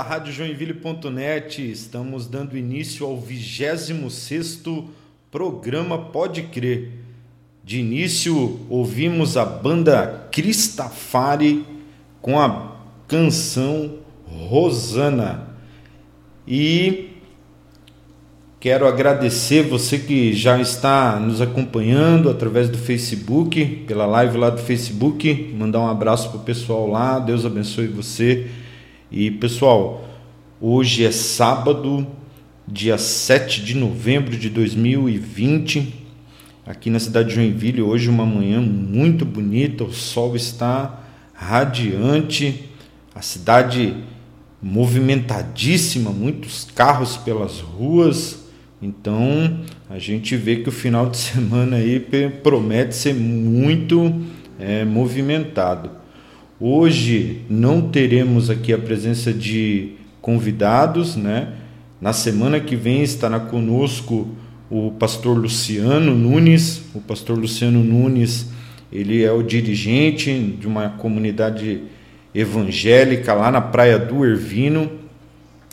da Rádio Joinville.net. Estamos dando início ao 26 programa Pode Crer. De início, ouvimos a banda Cristafari com a canção Rosana. E quero agradecer você que já está nos acompanhando através do Facebook, pela live lá do Facebook. Mandar um abraço para o pessoal lá. Deus abençoe você. E pessoal, hoje é sábado, dia 7 de novembro de 2020 aqui na cidade de Joinville. Hoje, uma manhã muito bonita, o sol está radiante, a cidade movimentadíssima, muitos carros pelas ruas. Então, a gente vê que o final de semana aí promete ser muito é, movimentado. Hoje não teremos aqui a presença de convidados, né? Na semana que vem estará conosco o pastor Luciano Nunes. O pastor Luciano Nunes, ele é o dirigente de uma comunidade evangélica lá na Praia do Ervino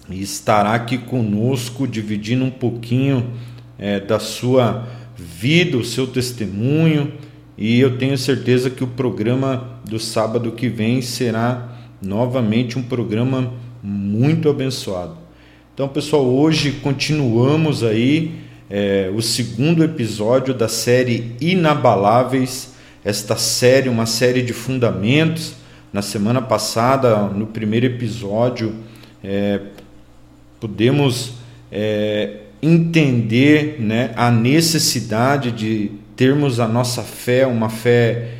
e estará aqui conosco dividindo um pouquinho é, da sua vida, o seu testemunho. E eu tenho certeza que o programa do sábado que vem será novamente um programa muito abençoado. Então, pessoal, hoje continuamos aí é, o segundo episódio da série Inabaláveis. Esta série, uma série de fundamentos. Na semana passada, no primeiro episódio, é, podemos é, entender né, a necessidade de termos a nossa fé, uma fé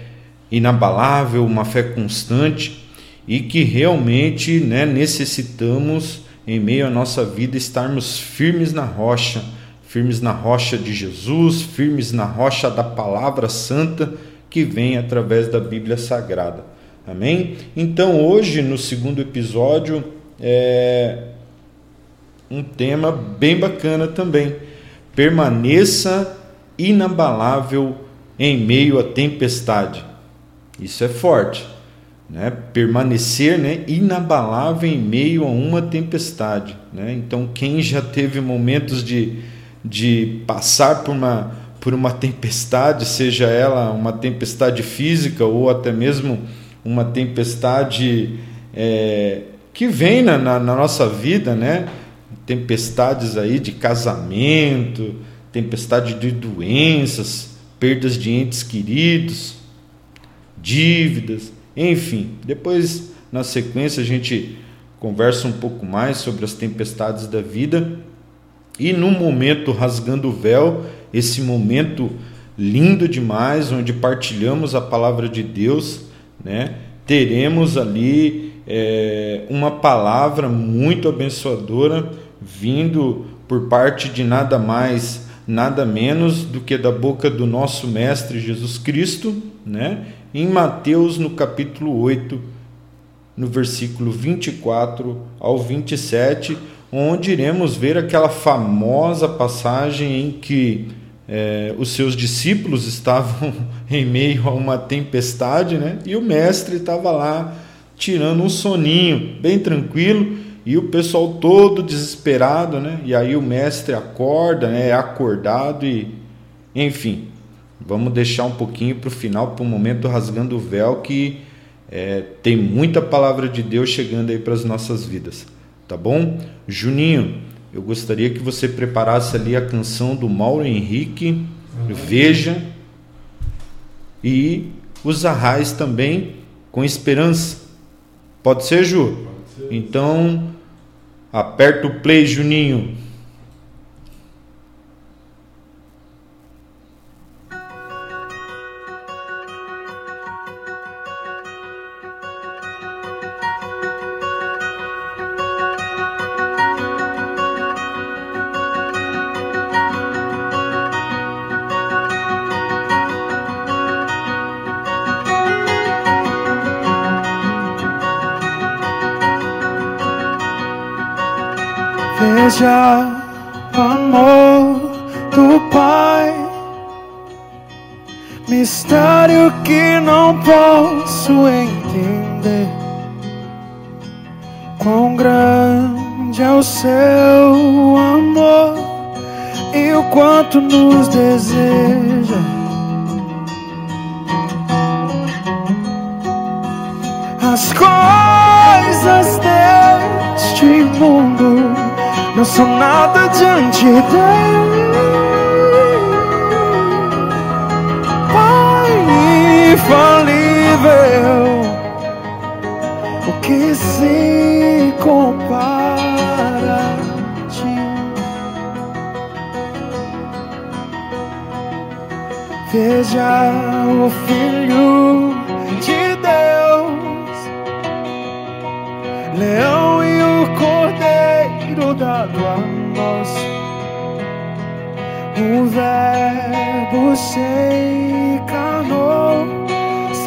inabalável, uma fé constante e que realmente né, necessitamos, em meio à nossa vida, estarmos firmes na rocha firmes na rocha de Jesus, firmes na rocha da palavra santa que vem através da Bíblia Sagrada. Amém? Então, hoje, no segundo episódio, é um tema bem bacana também. Permaneça inabalável em meio à tempestade. Isso é forte, né? Permanecer, né, inabalável em meio a uma tempestade, né? Então, quem já teve momentos de de passar por uma, por uma tempestade, seja ela uma tempestade física ou até mesmo uma tempestade é, que vem na, na, na nossa vida, né? Tempestades aí de casamento, tempestade de doenças, perdas de entes queridos, dívidas, enfim. Depois, na sequência, a gente conversa um pouco mais sobre as tempestades da vida e no momento rasgando o véu, esse momento lindo demais, onde partilhamos a palavra de Deus, né? teremos ali é, uma palavra muito abençoadora vindo por parte de nada mais, nada menos do que da boca do nosso Mestre Jesus Cristo, né? em Mateus, no capítulo 8, no versículo 24 ao 27 onde iremos ver aquela famosa passagem em que é, os seus discípulos estavam em meio a uma tempestade, né? E o mestre estava lá tirando um soninho, bem tranquilo, e o pessoal todo desesperado, né? E aí o mestre acorda, né? É acordado e, enfim, vamos deixar um pouquinho para o final, para o momento rasgando o véu, que é, tem muita palavra de Deus chegando aí para as nossas vidas tá bom? Juninho, eu gostaria que você preparasse ali a canção do Mauro Henrique, Veja, e os arrais também, com esperança. Pode ser, Ju? Pode ser. Então, aperta o play, Juninho. certeza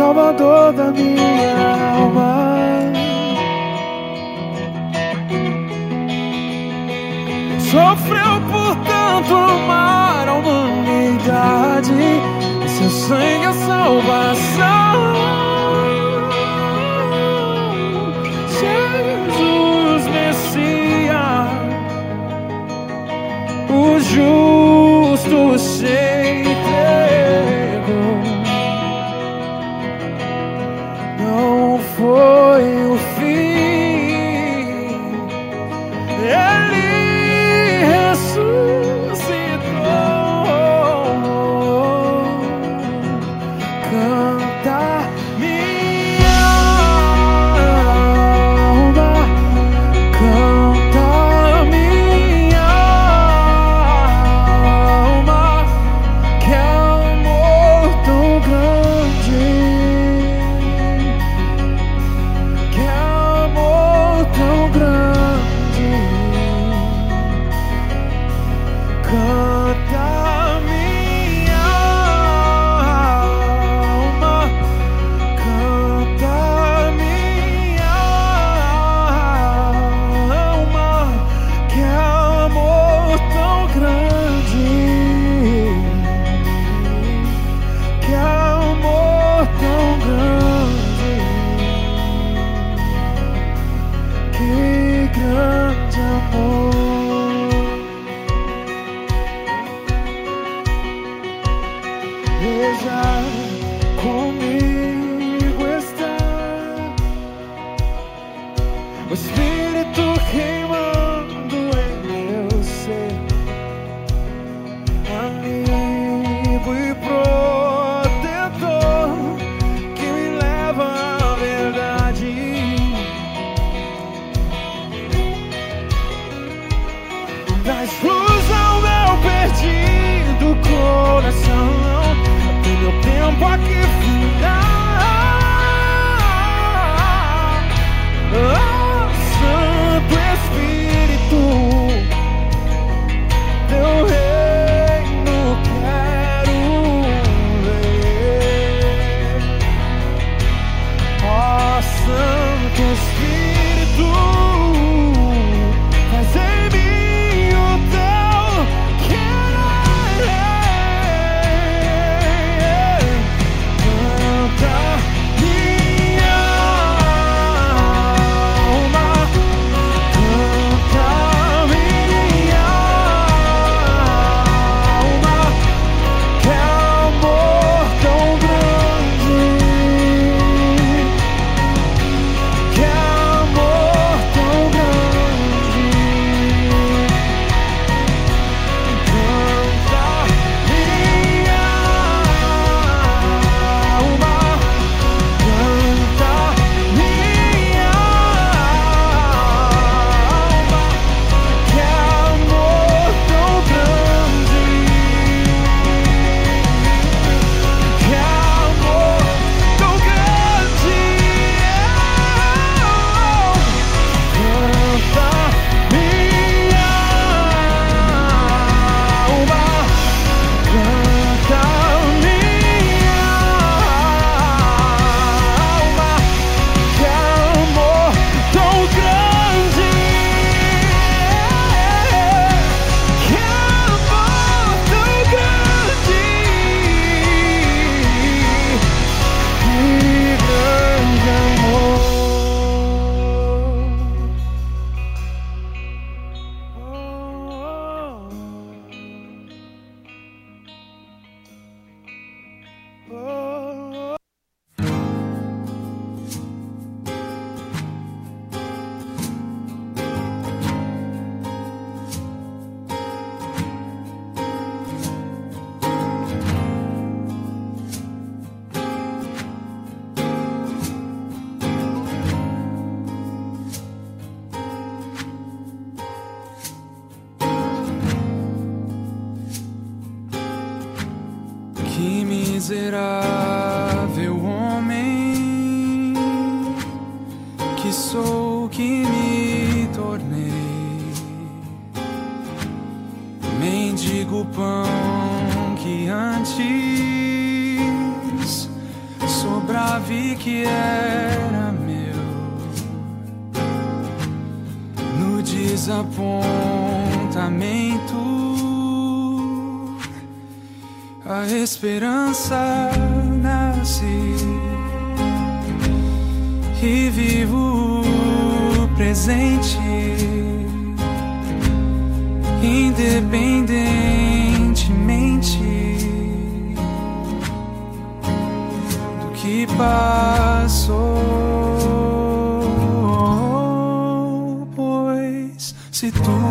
Salvador da minha alma. Sofreu por tanto amar a humanidade, seu sangue é salvação. Jesus Messias, o justo.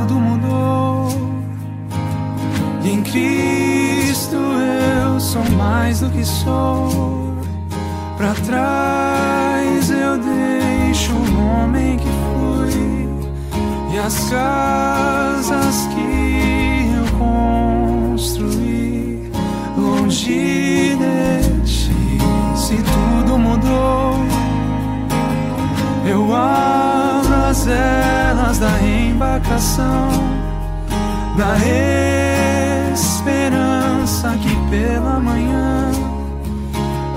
Tudo mudou e em Cristo eu sou mais do que sou. Pra trás eu deixo o homem que fui e as casas que eu construí longe de ti. Se tudo mudou, eu abro as embarcação, da esperança que pela manhã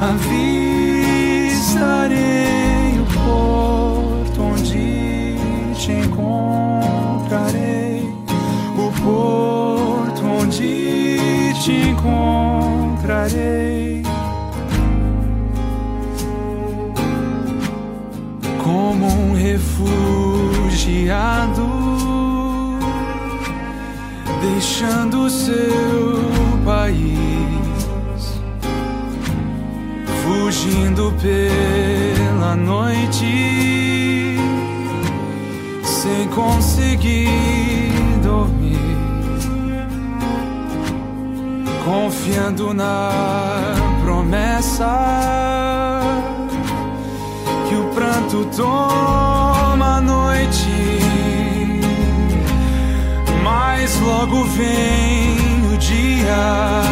avistarei o porto onde te encontrarei. O porto onde te encontrarei. Como um refugiado, deixando seu país fugindo pela noite, sem conseguir dormir, confiando na promessa que o pranto toma a noite, logo vem o dia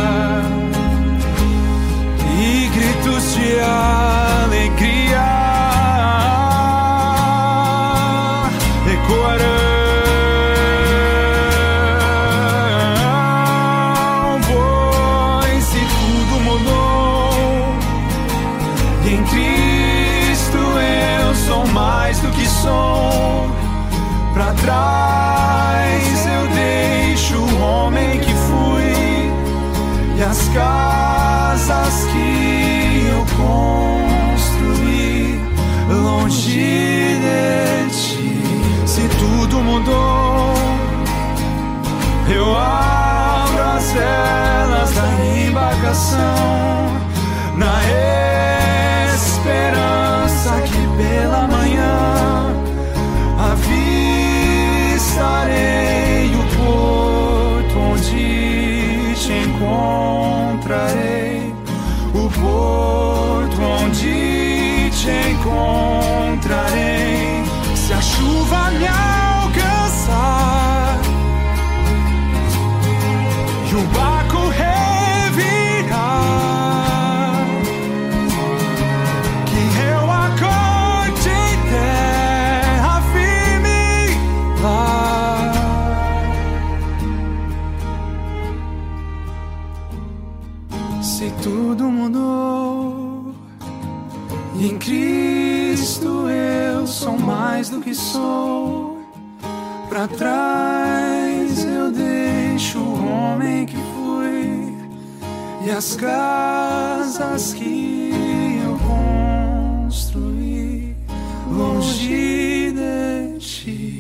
e gritos de alegria ecoarão. Pois se casas que eu construí longe de ti. Se tudo mudou, eu abro as velas da embarcação te Pra trás eu deixo o homem que fui e as casas que eu construí longe de ti.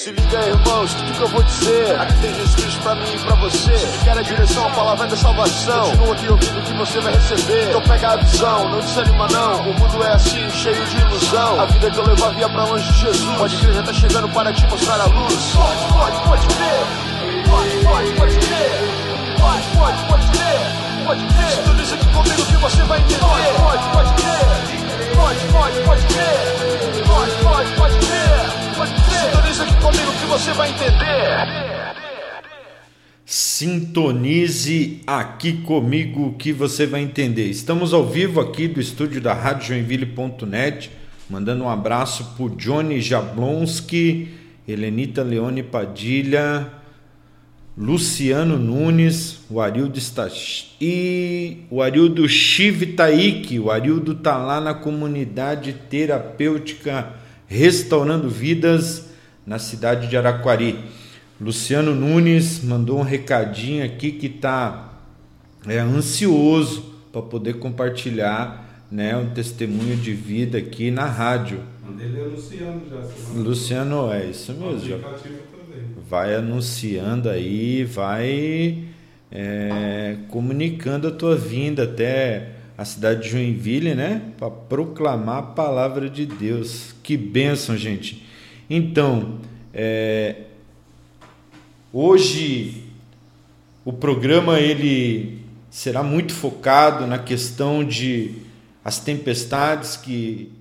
Se liga irmãos, tudo que eu vou dizer. Aqui tem Jesus pra mim e pra você. Se quer a direção, a palavra da salvação. Continua aqui ouvindo o que você vai receber. Então pega a visão, não desanima não. O mundo é assim, cheio de ilusão. A vida que eu levo via pra longe de Jesus. Pode crer, já tá chegando para te mostrar a luz. Pode, pode, pode crer. Pode, pode, pode crer. Pode, pode, pode crer. Pode crer. Sintoniza aqui comigo que você vai entender. Pode, pode, pode crer. Pode, pode, pode crer. Pode comigo que você vai entender. Sintonize aqui comigo que você vai entender. Estamos ao vivo aqui do estúdio da Rádio Joinville.net, mandando um abraço para Johnny Jablonski, Helenita Leone Padilha, Luciano Nunes, o Arildo está e o Arildo Chivitaíque, o Arildo está lá na comunidade terapêutica Restaurando Vidas na cidade de Araquari. Luciano Nunes mandou um recadinho aqui que está é, ansioso para poder compartilhar né, um testemunho de vida aqui na rádio. Mandei é Luciano já. Luciano, é isso mesmo. Vai anunciando aí, vai é, comunicando a tua vinda até a cidade de Joinville, né? Para proclamar a palavra de Deus. Que bênção, gente. Então, é, Hoje o programa ele será muito focado na questão de as tempestades que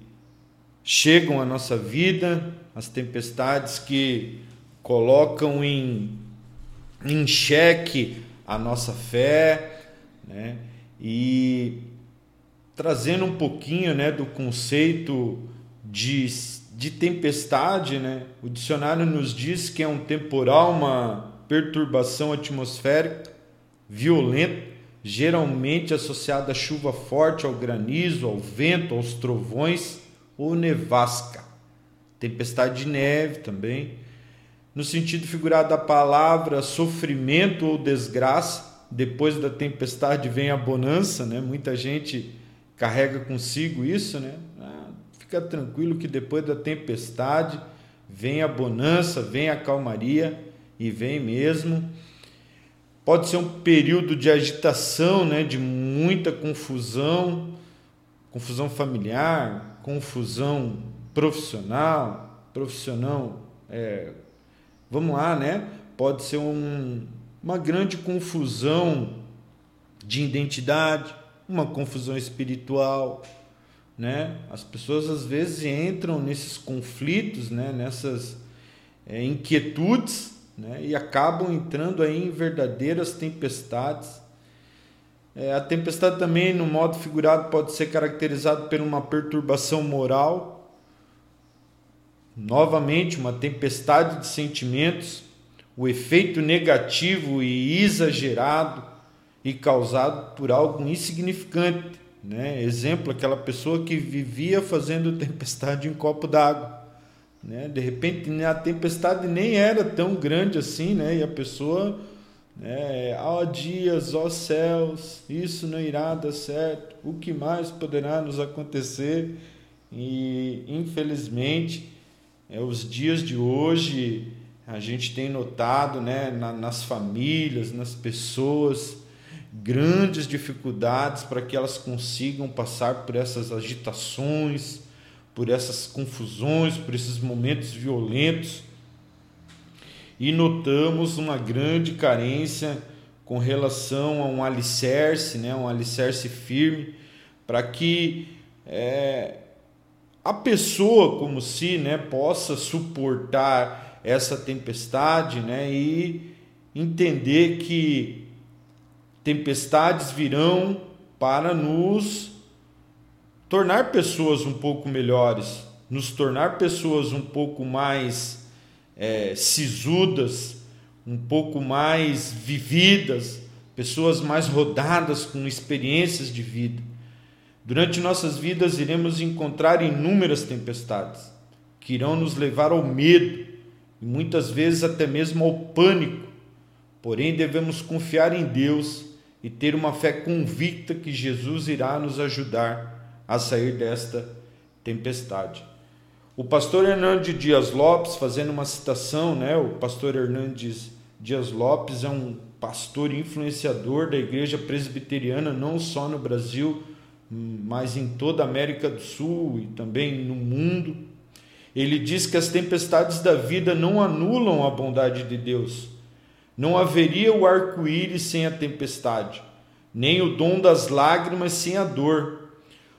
chegam à nossa vida, as tempestades que colocam em, em xeque a nossa fé, né? E trazendo um pouquinho, né, do conceito de de tempestade, né? O dicionário nos diz que é um temporal, uma perturbação atmosférica violenta, geralmente associada a chuva forte, ao granizo, ao vento, aos trovões ou nevasca. Tempestade de neve também. No sentido figurado da palavra, sofrimento ou desgraça. Depois da tempestade vem a bonança, né? Muita gente carrega consigo isso, né? Fica tranquilo que depois da tempestade vem a bonança, vem a calmaria e vem mesmo. Pode ser um período de agitação, né, de muita confusão, confusão familiar, confusão profissional, profissional, é, vamos lá, né? Pode ser um, uma grande confusão de identidade, uma confusão espiritual, né? As pessoas às vezes entram nesses conflitos, né? Nessas é, inquietudes, né? E acabam entrando aí em verdadeiras tempestades. É, a tempestade também, no modo figurado, pode ser caracterizada por uma perturbação moral. Novamente, uma tempestade de sentimentos, o efeito negativo e exagerado e causado por algo insignificante né? Exemplo, aquela pessoa que vivia fazendo tempestade em copo d'água. Né? De repente a tempestade nem era tão grande assim, né? e a pessoa, né? ó dias, ó céus, isso não irá dar certo, o que mais poderá nos acontecer? E infelizmente, é, os dias de hoje a gente tem notado né? Na, nas famílias, nas pessoas, grandes dificuldades para que elas consigam passar por essas agitações, por essas confusões, por esses momentos violentos. E notamos uma grande carência com relação a um alicerce, né, um alicerce firme, para que é, a pessoa como se né, possa suportar essa tempestade né, e entender que tempestades virão para nos tornar pessoas um pouco melhores, nos tornar pessoas um pouco mais é, sisudas, um pouco mais vividas, pessoas mais rodadas com experiências de vida. Durante nossas vidas iremos encontrar inúmeras tempestades que irão nos levar ao medo e muitas vezes até mesmo ao pânico. Porém, devemos confiar em Deus e ter uma fé convicta que Jesus irá nos ajudar a sair desta tempestade. O pastor Hernandes Dias Lopes, fazendo uma citação, né? O pastor Hernandes Dias Lopes é um pastor influenciador da igreja presbiteriana, não só no Brasil, mas em toda a América do Sul e também no mundo. Ele diz que as tempestades da vida não anulam a bondade de Deus, Não haveria o arco-íris sem a tempestade, nem o dom das lágrimas sem a dor.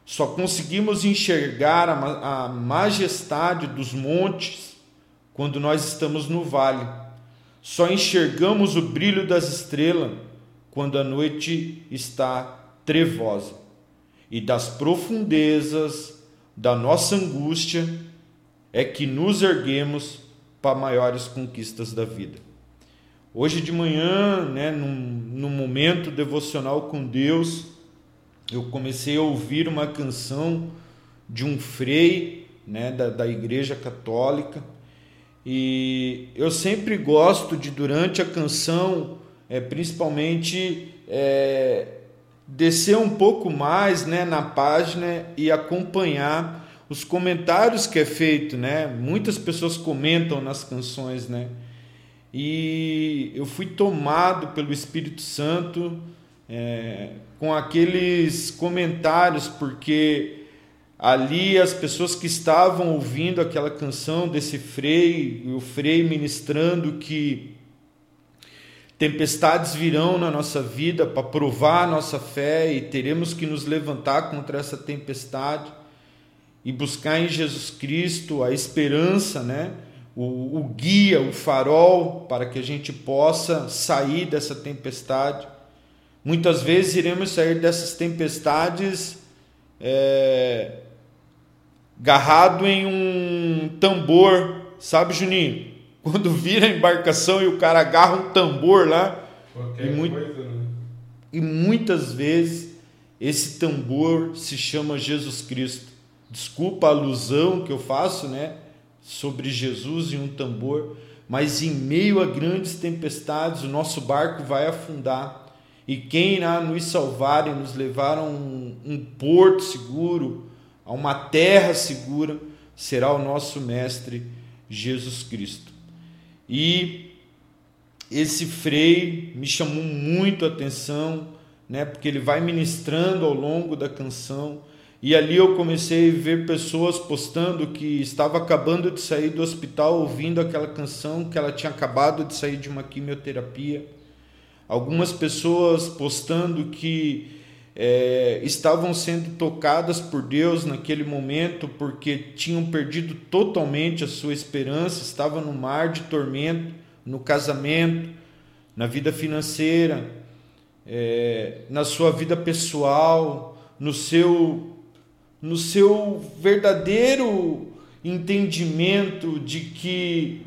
Só conseguimos enxergar a majestade dos montes quando nós estamos no vale. Só enxergamos o brilho das estrelas quando a noite está trevosa. E das profundezas da nossa angústia é que nos erguemos para maiores conquistas da vida. Hoje de manhã, né, num, num momento devocional com Deus, eu comecei a ouvir uma canção de um frei né, da, da Igreja Católica e eu sempre gosto de, durante a canção, é, principalmente, é, descer um pouco mais né, na página e acompanhar os comentários que é feito, né? Muitas pessoas comentam nas canções, né? E eu fui tomado pelo Espírito Santo é, com aqueles comentários, porque ali as pessoas que estavam ouvindo aquela canção desse frei, o frei ministrando que tempestades virão na nossa vida para provar a nossa fé e teremos que nos levantar contra essa tempestade e buscar em Jesus Cristo a esperança, né? O, o, guia, o farol para que a gente possa sair dessa tempestade. Muitas vezes iremos sair dessas tempestades é, garrado em um tambor, sabe, Juninho? Quando vira a embarcação e o cara agarra um tambor lá. Qualquer e, muito, coisa, né? e muitas vezes esse tambor se chama Jesus Cristo. Desculpa a alusão que eu faço, né? Sobre Jesus e um tambor, mas em meio a grandes tempestades, o nosso barco vai afundar. E quem irá nos salvar e nos levar a um, um porto seguro, a uma terra segura, será o nosso Mestre Jesus Cristo. E esse frei me chamou muito a atenção, né? Porque ele vai ministrando ao longo da canção e ali eu comecei a ver pessoas postando que estava acabando de sair do hospital ouvindo aquela canção, que ela tinha acabado de sair de uma quimioterapia. Algumas pessoas postando que é, estavam sendo tocadas por Deus naquele momento porque tinham perdido totalmente a sua esperança, estavam no mar de tormento, no casamento, na vida financeira, é, na sua vida pessoal, no seu no seu verdadeiro entendimento de que,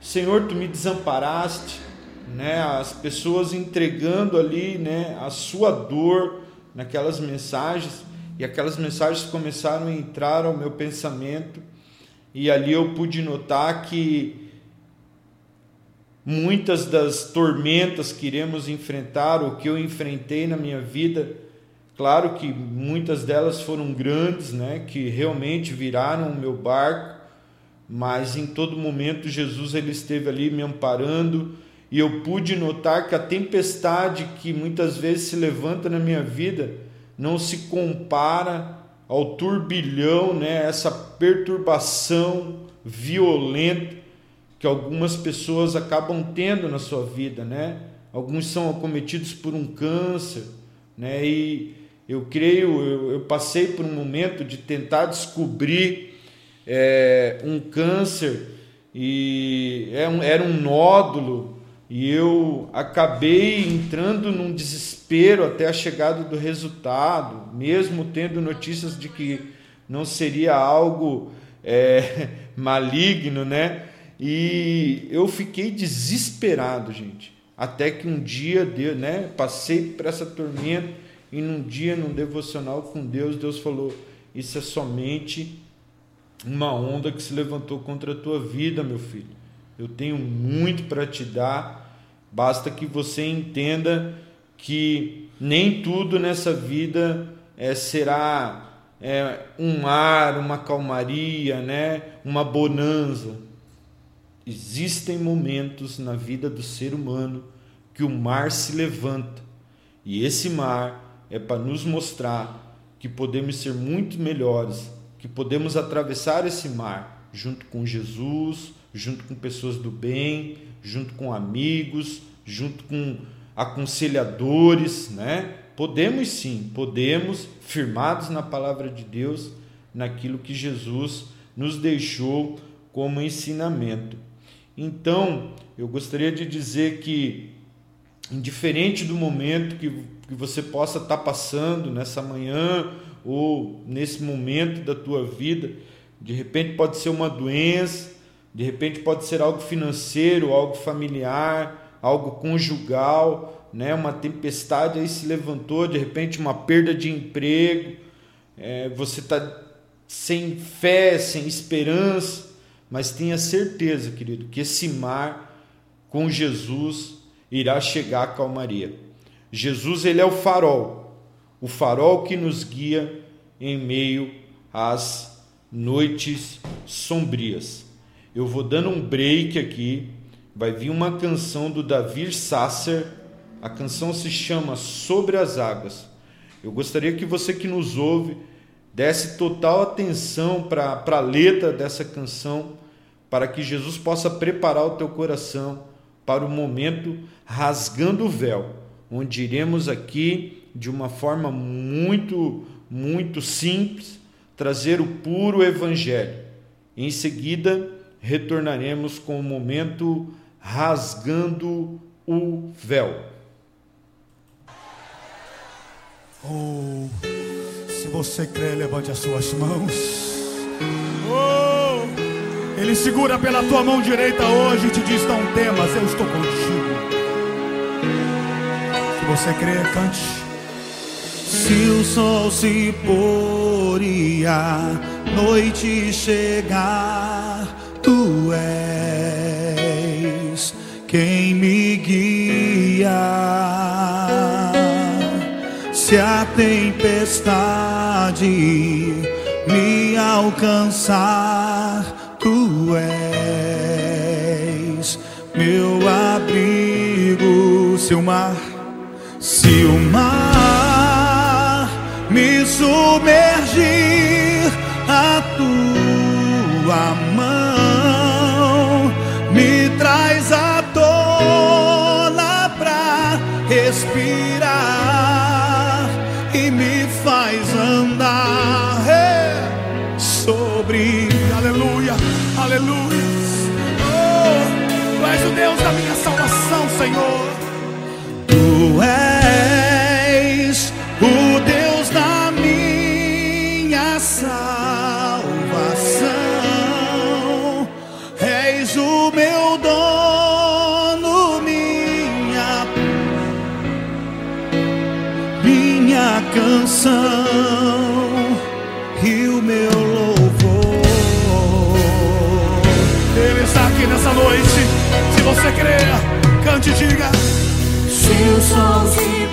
Senhor, tu me desamparaste, né? As pessoas entregando ali, né, a sua dor naquelas mensagens e aquelas mensagens começaram a entrar ao meu pensamento e ali eu pude notar que muitas das tormentas que iremos enfrentar, o que eu enfrentei na minha vida, Claro que muitas delas foram grandes, né, que realmente viraram o meu barco, mas em todo momento Jesus ele esteve ali me amparando e eu pude notar que a tempestade que muitas vezes se levanta na minha vida não se compara ao turbilhão, né, essa perturbação violenta que algumas pessoas acabam tendo na sua vida, né? Alguns são acometidos por um câncer, né? E eu creio, eu, eu passei por um momento de tentar descobrir é, um câncer e era é um, era um nódulo e eu acabei entrando num desespero até a chegada do resultado, mesmo tendo notícias de que não seria algo é, maligno, né? E eu fiquei desesperado, gente. Até que um dia, deu, né? Passei por essa tormenta e num dia, num devocional com Deus, Deus falou: Isso é somente uma onda que se levantou contra a tua vida, meu filho. Eu tenho muito para te dar, basta que você entenda que nem tudo nessa vida é, será é, um mar, uma calmaria, né? uma bonança. Existem momentos na vida do ser humano que o mar se levanta e esse mar é para nos mostrar que podemos ser muito melhores, que podemos atravessar esse mar junto com Jesus, junto com pessoas do bem, junto com amigos, junto com aconselhadores, né? Podemos sim, podemos, firmados na palavra de Deus, naquilo que Jesus nos deixou como ensinamento. Então, eu gostaria de dizer que, indiferente do momento que, que você possa estar passando nessa manhã ou nesse momento da tua vida, de repente pode ser uma doença, de repente pode ser algo financeiro, algo familiar, algo conjugal, né? Uma tempestade aí se levantou, de repente uma perda de emprego, é, você está sem fé, sem esperança, mas tenha certeza, querido, que esse mar com Jesus irá chegar à calmaria. Jesus ele é o farol, o farol que nos guia em meio às noites sombrias. Eu vou dando um break aqui, vai vir uma canção do Davi Sasser, a canção se chama Sobre as Águas. Eu gostaria que você que nos ouve desse total atenção para a letra dessa canção, para que Jesus possa preparar o teu coração para o momento rasgando o véu, onde iremos aqui de uma forma muito, muito simples trazer o puro evangelho. Em seguida, retornaremos com o momento rasgando o véu. Oh, se você crê, levante as suas mãos. Oh, ele segura pela tua mão direita hoje e te diz: Não temas, eu estou contigo. Você crê, cante. Se o sol se pôr e a noite chegar, tu és quem me guia se a tempestade me alcançar, tu és meu abrigo, se o mar, se o mar me submergir, a tua mão me traz a tona pra respirar faz andar sobre. Aleluia, aleluia. Oh, tu és o Deus da minha salvação, Senhor. Tu és cante e diga: Se o sol se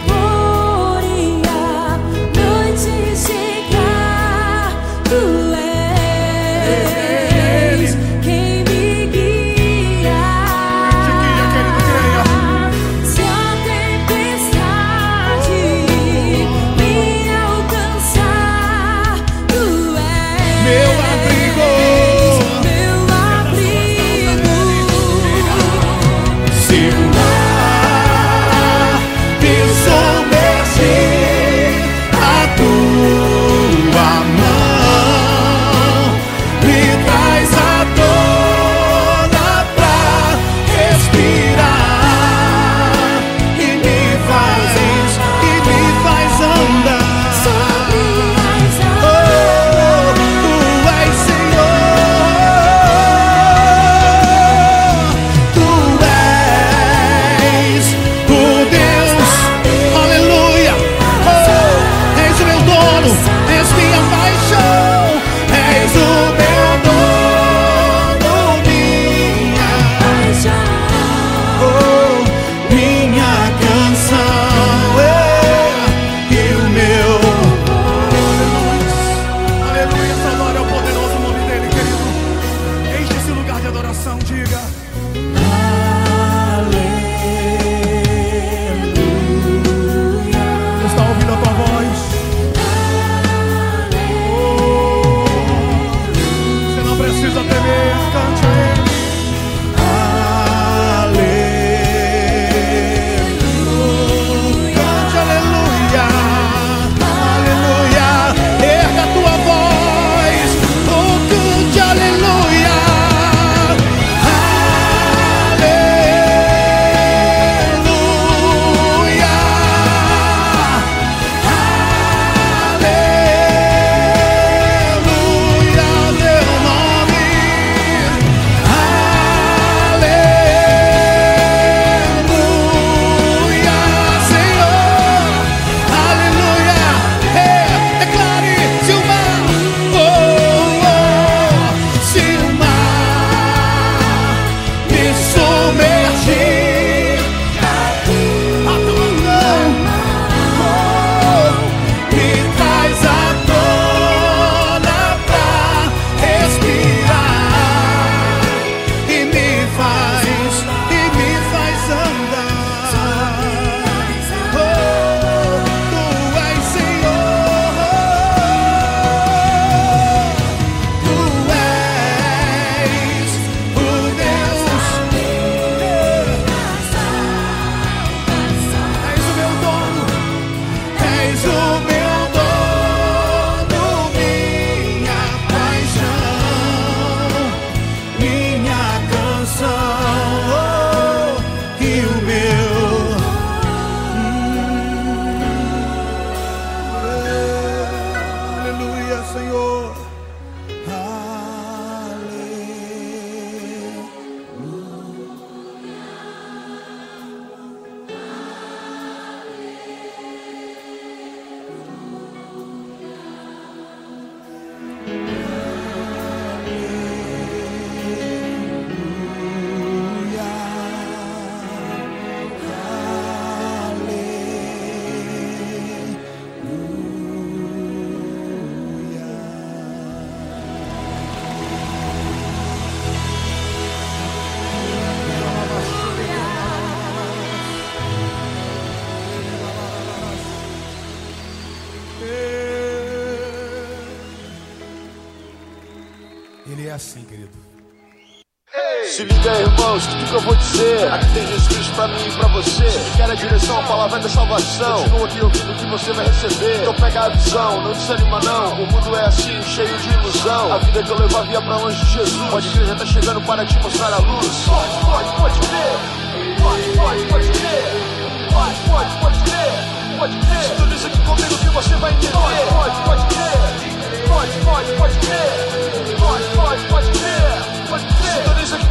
Se liga, irmãos, tudo que eu vou dizer. Aqui tem Jesus pra mim e pra você. Se quer a direção, a palavra da salvação. Continua aqui ouvindo o que você vai receber. Então pega a visão, não desanima não. O mundo é assim, cheio de ilusão. A vida que eu levo via pra longe de Jesus. Pode crer, já tá chegando para te mostrar a luz. Pode, pode, pode crer. Pode, pode, pode crer. Pode, pode, pode crer. Pode crer. Sintoniza aqui comigo que você vai entender. Pode, pode, pode crer. Pode, pode, pode crer.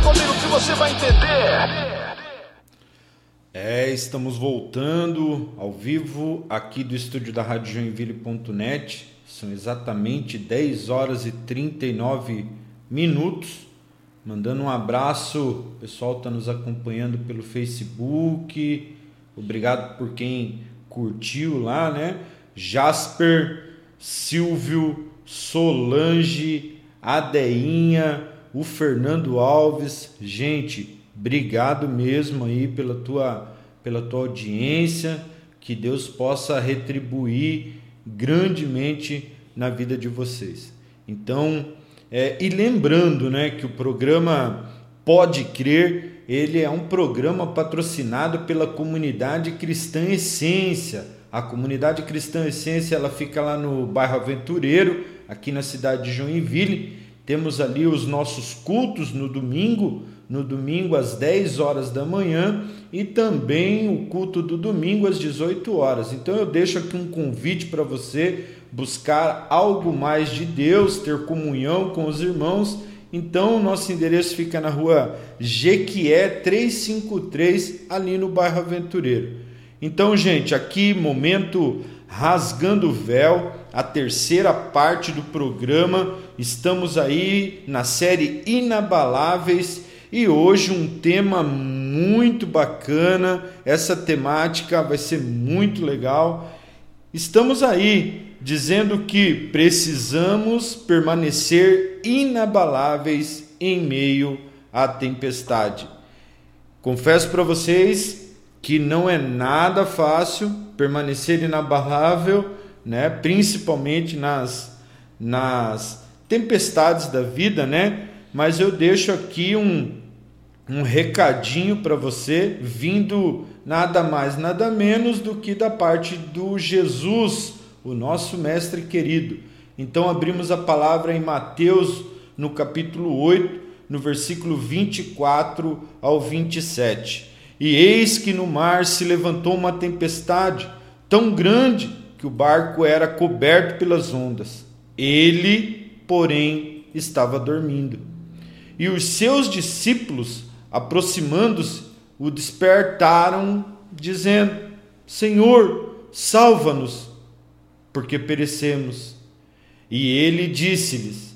Comigo que você vai entender. É, estamos voltando ao vivo aqui do estúdio da Rádio Joinville.net. São exatamente 10 horas e 39 minutos. Mandando um abraço, o pessoal está nos acompanhando pelo Facebook. Obrigado por quem curtiu lá, né? Jasper, Silvio, Solange, Adeinha, o Fernando Alves. Gente, obrigado mesmo aí pela tua, pela tua audiência. Que Deus possa retribuir grandemente na vida de vocês. Então, é, e lembrando né, que o programa Pode Crer, ele é um programa patrocinado pela comunidade Cristã Essência. A comunidade Cristã Essência ela fica lá no bairro Aventureiro, aqui na cidade de Joinville. Temos ali os nossos cultos no domingo, no domingo às 10 horas da manhã e também o culto do domingo às 18 horas. Então eu deixo aqui um convite para você buscar algo mais de Deus, ter comunhão com os irmãos. Então nosso endereço fica na rua Jequié 353, ali no bairro Aventureiro. Então, gente, aqui momento rasgando o véu, a terceira parte do programa. Estamos aí na série Inabaláveis e hoje um tema muito bacana. Essa temática vai ser muito legal. Estamos aí dizendo que precisamos permanecer inabaláveis em meio à tempestade. Confesso para vocês que não é nada fácil permanecer inabalável, né? Principalmente nas nas tempestades da vida, né? Mas eu deixo aqui um um recadinho para você vindo nada mais, nada menos do que da parte do Jesus, o nosso mestre querido. Então abrimos a palavra em Mateus no capítulo 8, no versículo 24 ao 27. E eis que no mar se levantou uma tempestade tão grande que o barco era coberto pelas ondas. Ele, porém, estava dormindo. E os seus discípulos, aproximando-se, o despertaram, dizendo: Senhor, salva-nos, porque perecemos. E ele disse-lhes: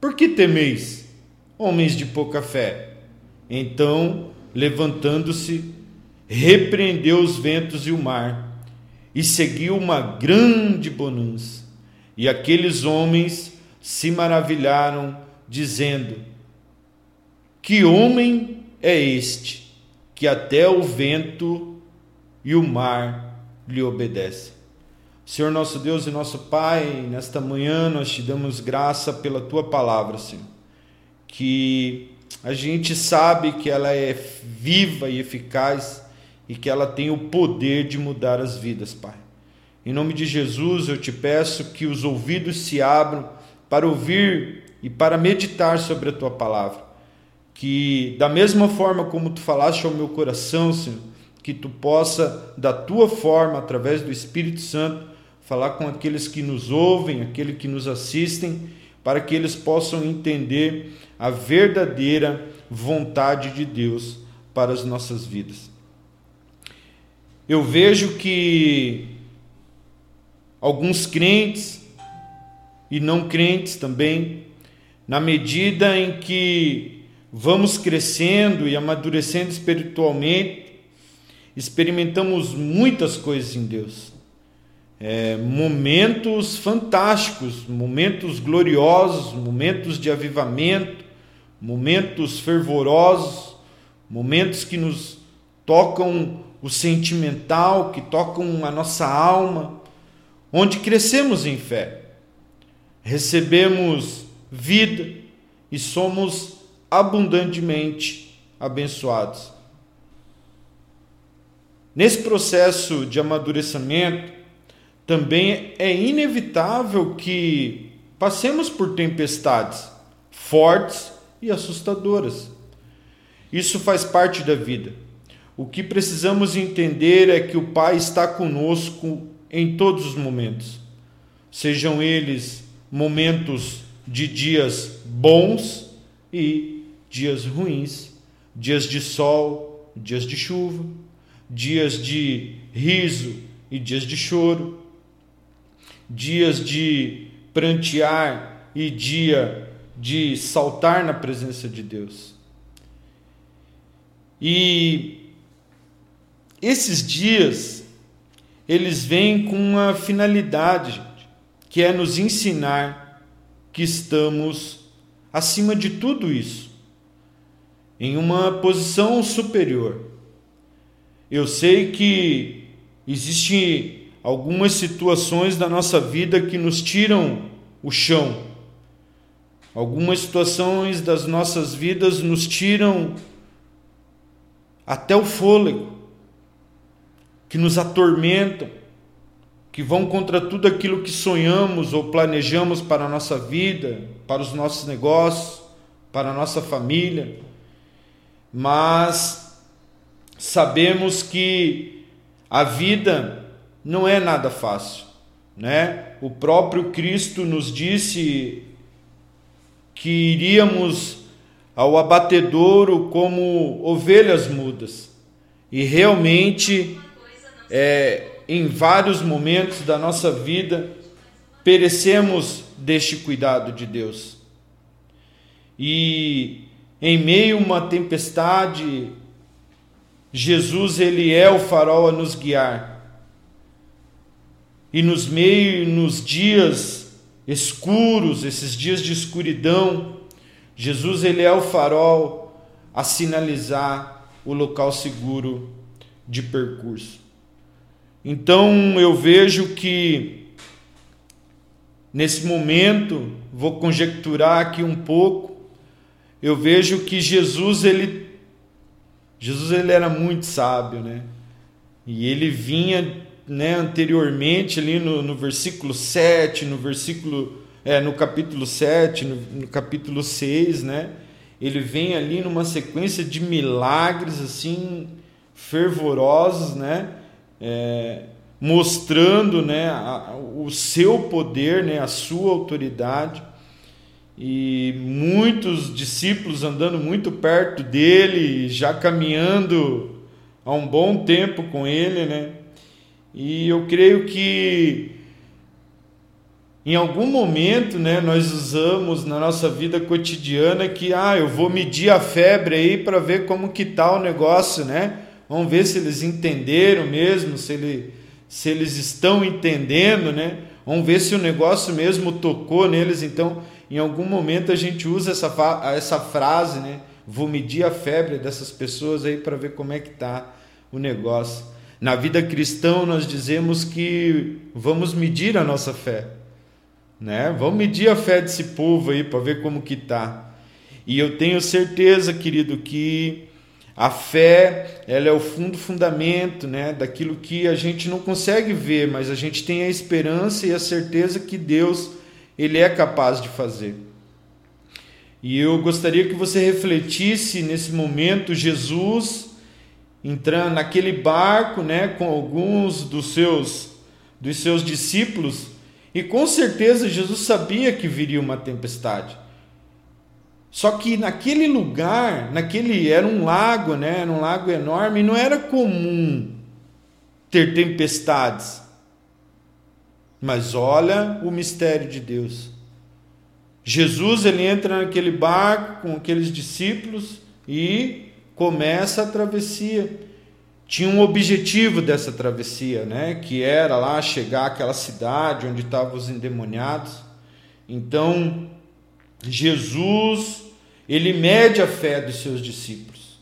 Por que temeis, homens de pouca fé? Então, levantando-se, repreendeu os ventos e o mar, e seguiu uma grande bonança. E aqueles homens se maravilharam, dizendo: Que homem é este, que até o vento e o mar lhe obedecem? Senhor nosso Deus e nosso Pai, nesta manhã nós te damos graça pela tua palavra, Senhor. Que a gente sabe que ela é viva e eficaz e que ela tem o poder de mudar as vidas, Pai. Em nome de Jesus, eu te peço que os ouvidos se abram para ouvir e para meditar sobre a tua palavra. Que da mesma forma como tu falaste ao meu coração, Senhor, que tu possa, da tua forma, através do Espírito Santo, falar com aqueles que nos ouvem, aqueles que nos assistem, para que eles possam entender a verdadeira vontade de Deus para as nossas vidas. Eu vejo que alguns crentes e não crentes também, na medida em que vamos crescendo e amadurecendo espiritualmente, experimentamos muitas coisas em Deus. É, momentos fantásticos, momentos gloriosos, momentos de avivamento, momentos fervorosos, momentos que nos tocam o sentimental, que tocam a nossa alma, onde crescemos em fé, recebemos vida e somos abundantemente abençoados. Nesse processo de amadurecimento, também é inevitável que passemos por tempestades fortes e assustadoras. Isso faz parte da vida. O que precisamos entender é que o Pai está conosco em todos os momentos, sejam eles momentos de dias bons e dias ruins, dias de sol, dias de chuva, dias de riso e dias de choro, dias de prantear e dia de saltar na presença de Deus. E esses dias eles vêm com uma finalidade, que é nos ensinar que estamos acima de tudo isso, em uma posição superior. Eu sei que existem algumas situações da nossa vida que nos tiram o chão. Algumas situações das nossas vidas nos tiram até o fôlego, que nos atormentam, que vão contra tudo aquilo que sonhamos ou planejamos para a nossa vida, para os nossos negócios, para a nossa família. Mas sabemos que a vida não é nada fácil, né? O próprio Cristo nos disse que iríamos ao abatedouro como ovelhas mudas. E realmente, é, em vários momentos da nossa vida, perecemos deste cuidado de Deus. E em meio a uma tempestade, Jesus ele é o farol a nos guiar. E nos meios, nos dias escuros, esses dias de escuridão, Jesus ele é o farol a sinalizar o local seguro de percurso. Então eu vejo que nesse momento, vou conjecturar aqui um pouco, eu vejo que Jesus ele Jesus ele era muito sábio, né? E ele vinha né, anteriormente ali no, no versículo 7, no versículo é, no capítulo 7, no, no capítulo 6, né? Ele vem ali numa sequência de milagres assim fervorosos, né? É, mostrando né, a, o seu poder, né, a sua autoridade e muitos discípulos andando muito perto dele, já caminhando há um bom tempo com ele, né? E eu creio que em algum momento, né, nós usamos na nossa vida cotidiana que ah, eu vou medir a febre aí para ver como que tá o negócio, né? Vamos ver se eles entenderam mesmo, se, ele, se eles estão entendendo, né? Vamos ver se o negócio mesmo tocou neles. Então, em algum momento a gente usa essa, essa frase, né? Vou medir a febre dessas pessoas aí para ver como é que tá o negócio. Na vida cristã nós dizemos que vamos medir a nossa fé, né? Vamos medir a fé desse povo aí para ver como que tá. E eu tenho certeza, querido, que a fé, ela é o fundo fundamento, né, daquilo que a gente não consegue ver, mas a gente tem a esperança e a certeza que Deus ele é capaz de fazer. E eu gostaria que você refletisse nesse momento Jesus entrando naquele barco, né, com alguns dos seus dos seus discípulos, e com certeza Jesus sabia que viria uma tempestade. Só que naquele lugar, naquele era um lago, né, era um lago enorme, e não era comum ter tempestades. Mas olha o mistério de Deus. Jesus ele entra naquele barco com aqueles discípulos e começa a travessia. Tinha um objetivo dessa travessia, né? Que era lá chegar àquela cidade onde estavam os endemoniados. Então, Jesus, ele mede a fé dos seus discípulos.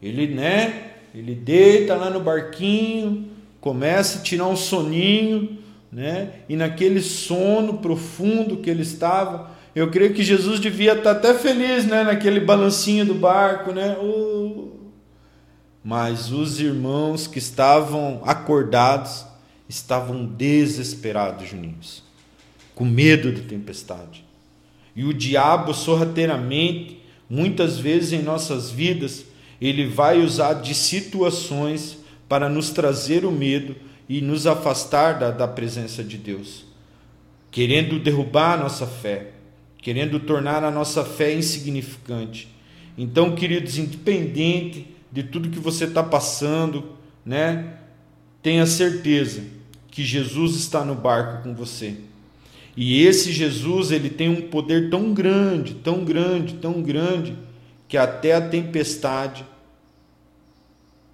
Ele, né? Ele deita lá no barquinho, começa a tirar um soninho, né? E naquele sono profundo que ele estava, eu creio que Jesus devia estar até feliz, né? Naquele balancinho do barco, né? Mas os irmãos que estavam acordados estavam desesperados, Juninhos, com medo da tempestade. E o diabo sorrateiramente, muitas vezes em nossas vidas, ele vai usar de situações para nos trazer o medo e nos afastar da, da presença de Deus, querendo derrubar a nossa fé, querendo tornar a nossa fé insignificante. Então, queridos, independente de tudo que você está passando, né, tenha certeza que Jesus está no barco com você. E esse Jesus, ele tem um poder tão grande, tão grande, tão grande, que até a tempestade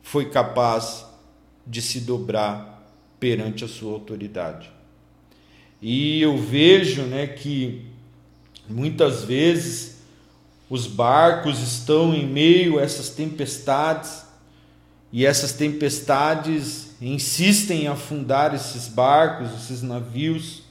foi capaz de se dobrar perante a sua autoridade. E eu vejo, né, que muitas vezes os barcos estão em meio a essas tempestades e essas tempestades insistem em afundar esses barcos, esses navios.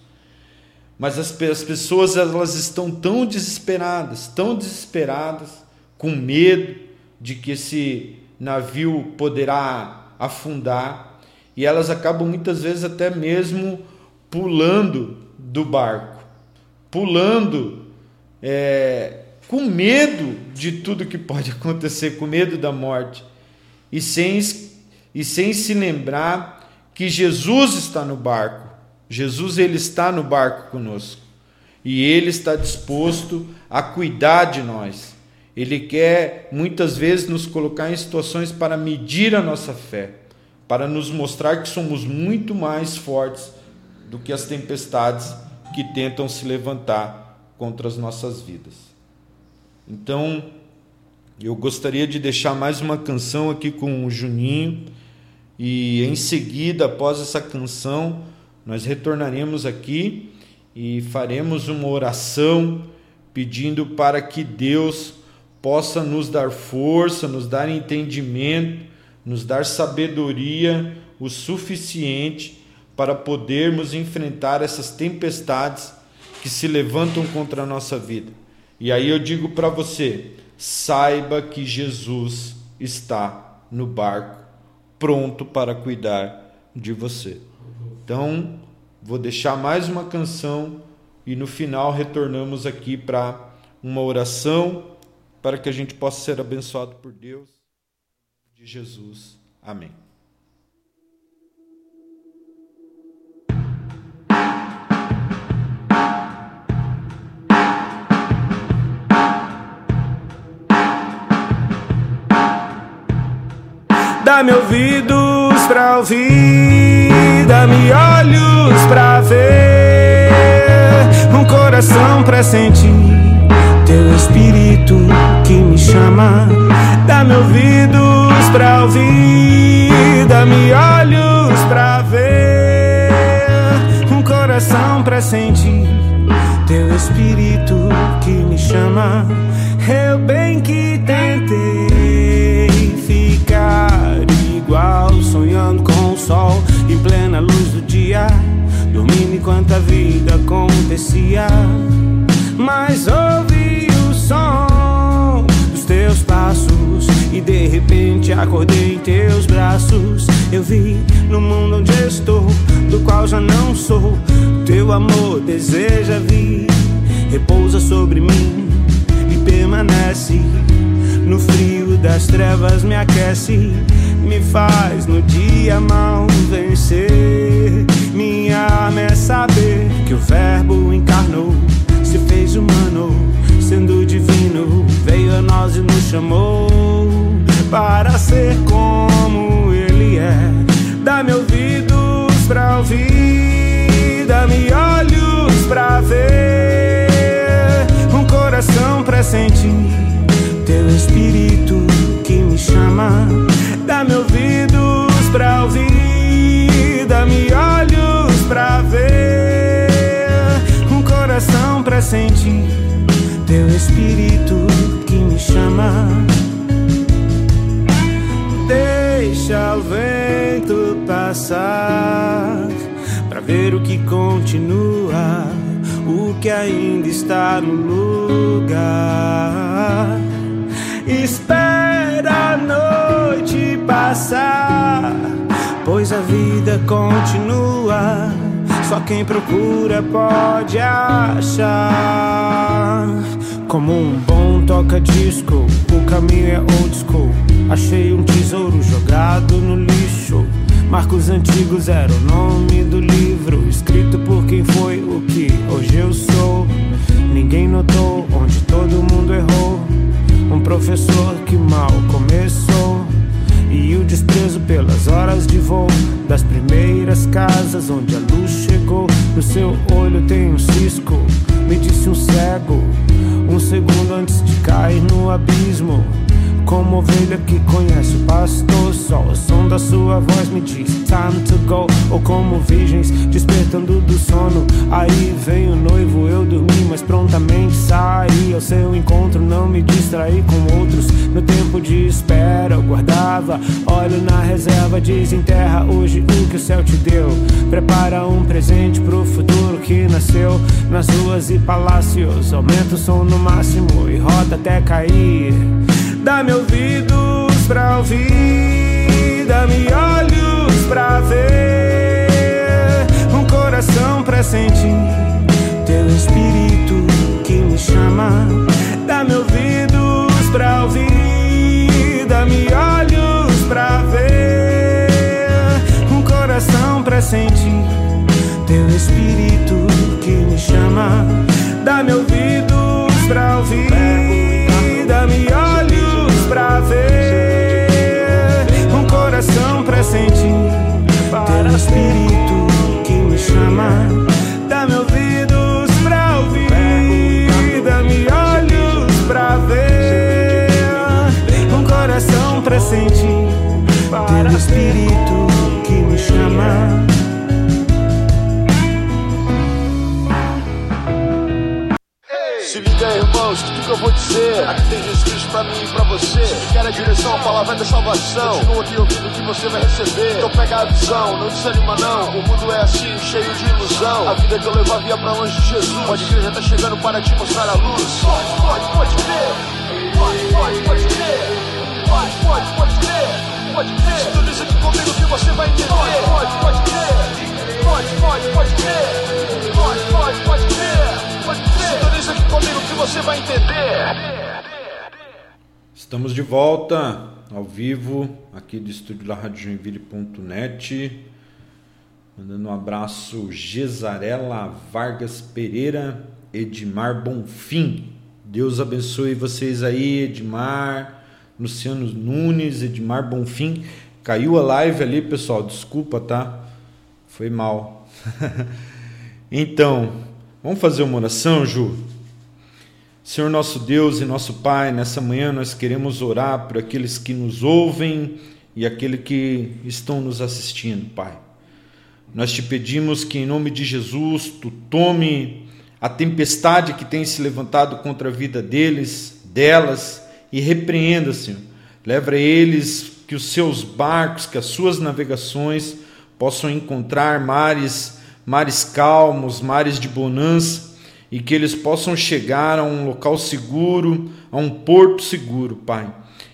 Mas as, as pessoas elas estão tão desesperadas, tão desesperadas, com medo de que esse navio poderá afundar, e elas acabam muitas vezes até mesmo pulando do barco, pulando é, com medo de tudo que pode acontecer, com medo da morte, e sem, e sem se lembrar que Jesus está no barco. Jesus ele está no barco conosco e ele está disposto a cuidar de nós. Ele quer muitas vezes nos colocar em situações para medir a nossa fé, para nos mostrar que somos muito mais fortes do que as tempestades que tentam se levantar contra as nossas vidas. Então, eu gostaria de deixar mais uma canção aqui com o Juninho e em seguida, após essa canção, nós retornaremos aqui e faremos uma oração pedindo para que Deus possa nos dar força, nos dar entendimento, nos dar sabedoria o suficiente para podermos enfrentar essas tempestades que se levantam contra a nossa vida. E aí eu digo para você, saiba que Jesus está no barco, pronto para cuidar de você. Então, vou deixar mais uma canção e no final retornamos aqui para uma oração para que a gente possa ser abençoado por Deus, de Jesus. Amém. Dá-me ouvidos pra ouvir, dá-me olhos pra ver, um coração pra sentir. Teu espírito que me chama. Dá-me ouvidos pra ouvir, dá-me olhos pra ver, um coração pra sentir. Teu espírito que me chama. Eu bem que tentei enquanto a vida acontecia. Mas ouvi o som dos teus passos e de repente acordei em teus braços. Eu vi no mundo onde estou, do qual já não sou. Teu amor deseja vir, repousa sobre mim e permanece. No frio das trevas me aquece, me faz no dia mal vencer. Minha arma é saber que o Verbo encarnou, se fez humano, sendo divino, veio a nós e nos chamou para ser como Ele é. Dá-me ouvidos pra ouvir, dá-me olhos pra ver, um coração pra sentir espírito que me chama. Dá-me ouvidos pra ouvir, dá-me olhos pra ver, um coração pra sentir teu espírito que me chama. Deixa o vento passar pra ver o que continua, o que ainda está no lugar. Espera a noite passar, pois a vida continua. Só quem procura pode achar. Como um bom toca-disco, o caminho é old school. Achei um tesouro jogado no lixo. Marcos Antigos era o nome do livro, escrito por quem foi o que hoje eu sou. Ninguém notou onde todo mundo errou. Um professor que mal começou. E o desprezo pelas horas de voo das primeiras casas onde a luz chegou. No seu olho tem um cisco, me disse um cego. Um segundo antes de cair no abismo. Como ovelha que conhece o pastor, só o som da sua voz me diz time to go. Ou como virgens despertando do sono. Olho na reserva, desenterra hoje o que o céu te deu. Prepara um presente pro futuro que nasceu nas ruas e palácios. Aumenta o som no máximo e roda até cair. Dá-me ouvidos pra ouvir, dá-me olhos pra ver, um coração pra sentir teu espírito que me chama. Dá-me ouvidos pra ouvir, dá-me olhos sentir teu espírito que me chama. Dá-me ouvidos pra ouvir, dá-me olhos pra ver, um coração pra sentir teu espírito que me chama. Dá-me ouvidos pra ouvir, dá-me olhos pra ver, um coração pra sentir teu espírito que me chama. Que eu vou dizer. Aqui tem Jesus Cristo pra mim e pra você. Se quer a direção, a palavra é da salvação. Continua aqui ouvindo o que você vai receber. Então pega a visão, não desanima não. O mundo é assim, cheio de ilusão. A vida que eu levo via pra longe de Jesus. Pode crer, já tá chegando para te mostrar a luz. Pode, pode, pode crer. Pode, pode, pode crer. Pode, pode, pode crer. Pode crer. Sintoniza aqui comigo que você vai entender. Pode, pode crer. Pode, pode, pode crer. Pode, pode, pode crer. Sintoniza aqui comigo que você vai entender. Estamos de volta ao vivo aqui do estúdio da Rádio Joinville.net. Mandando um abraço Gesarela Vargas Pereira, Edmar Bonfim. Deus abençoe vocês aí, Edmar, Luciano Nunes, Edmar Bonfim. Caiu a live ali, pessoal, desculpa, tá? Foi mal. então, vamos fazer uma oração, Ju? Senhor nosso Deus e nosso Pai, nessa manhã nós queremos orar por aqueles que nos ouvem e aqueles que estão nos assistindo, Pai. Nós te pedimos que, em nome de Jesus, tu tome a tempestade que tem se levantado contra a vida deles, delas, e repreenda, Senhor. Leva eles que os seus barcos, que as suas navegações possam encontrar mares, mares calmos, mares de bonança, e que eles possam chegar a um local seguro, a um porto seguro, Pai.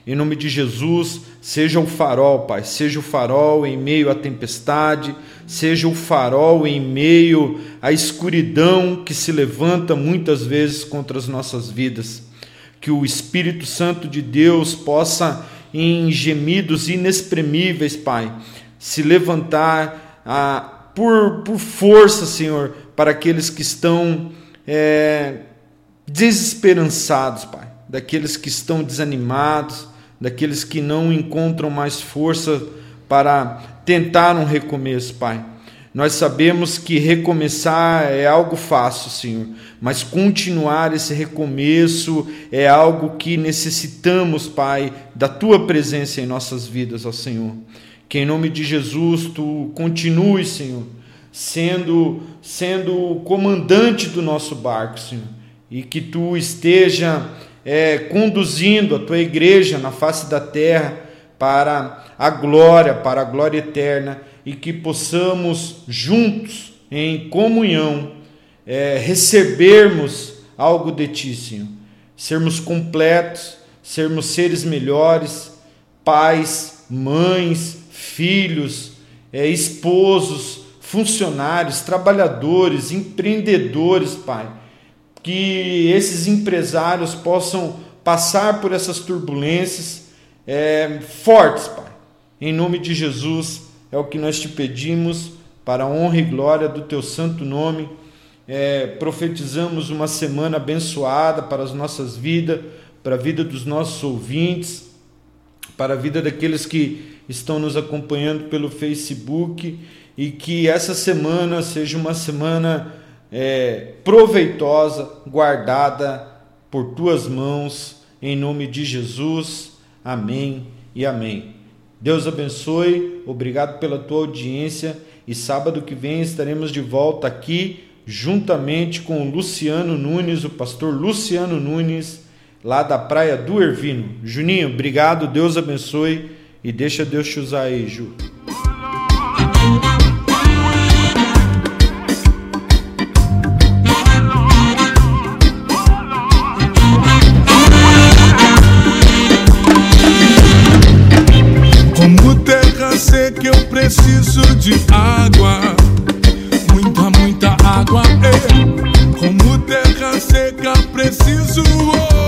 Em nome de Jesus, seja o farol, Pai, seja o farol em meio à tempestade, seja o farol em meio à escuridão que se levanta muitas vezes contra as nossas vidas. Que o Espírito Santo de Deus possa, em gemidos inexprimíveis, Pai, se levantar ah, por, por força, Senhor, para aqueles que estão é, desesperançados, Pai, daqueles que estão desanimados, daqueles que não encontram mais força para tentar um recomeço, Pai. Nós sabemos que recomeçar é algo fácil, Senhor, mas continuar esse recomeço é algo que necessitamos, Pai, da tua presença em nossas vidas, ó Senhor. Que em nome de Jesus tu continue, Senhor, sendo sendo o comandante do nosso barco, Senhor, e que tu esteja é, conduzindo a tua igreja na face da terra para a glória, para a glória eterna, e que possamos juntos, em comunhão, é, recebermos algo de Ti, Senhor. Sermos completos, sermos seres melhores, pais, mães, filhos, é, esposos, funcionários, trabalhadores, empreendedores, Pai. Que esses empresários possam passar por essas turbulências é, fortes, Pai. Em nome de Jesus, é o que nós te pedimos, para a honra e glória do teu santo nome. É, profetizamos uma semana abençoada para as nossas vidas, para a vida dos nossos ouvintes, para a vida daqueles que estão nos acompanhando pelo Facebook e que essa semana seja uma semana é, proveitosa, guardada por tuas mãos, em nome de Jesus. Amém e amém. Deus abençoe, obrigado pela tua audiência e sábado que vem estaremos de volta aqui juntamente com o Luciano Nunes, o pastor Luciano Nunes, lá da Praia do Ervino. Juninho, obrigado, Deus abençoe e deixa Deus te usar aí, Ju. Preciso de água. Muita, muita água é Como terra seca preciso oh,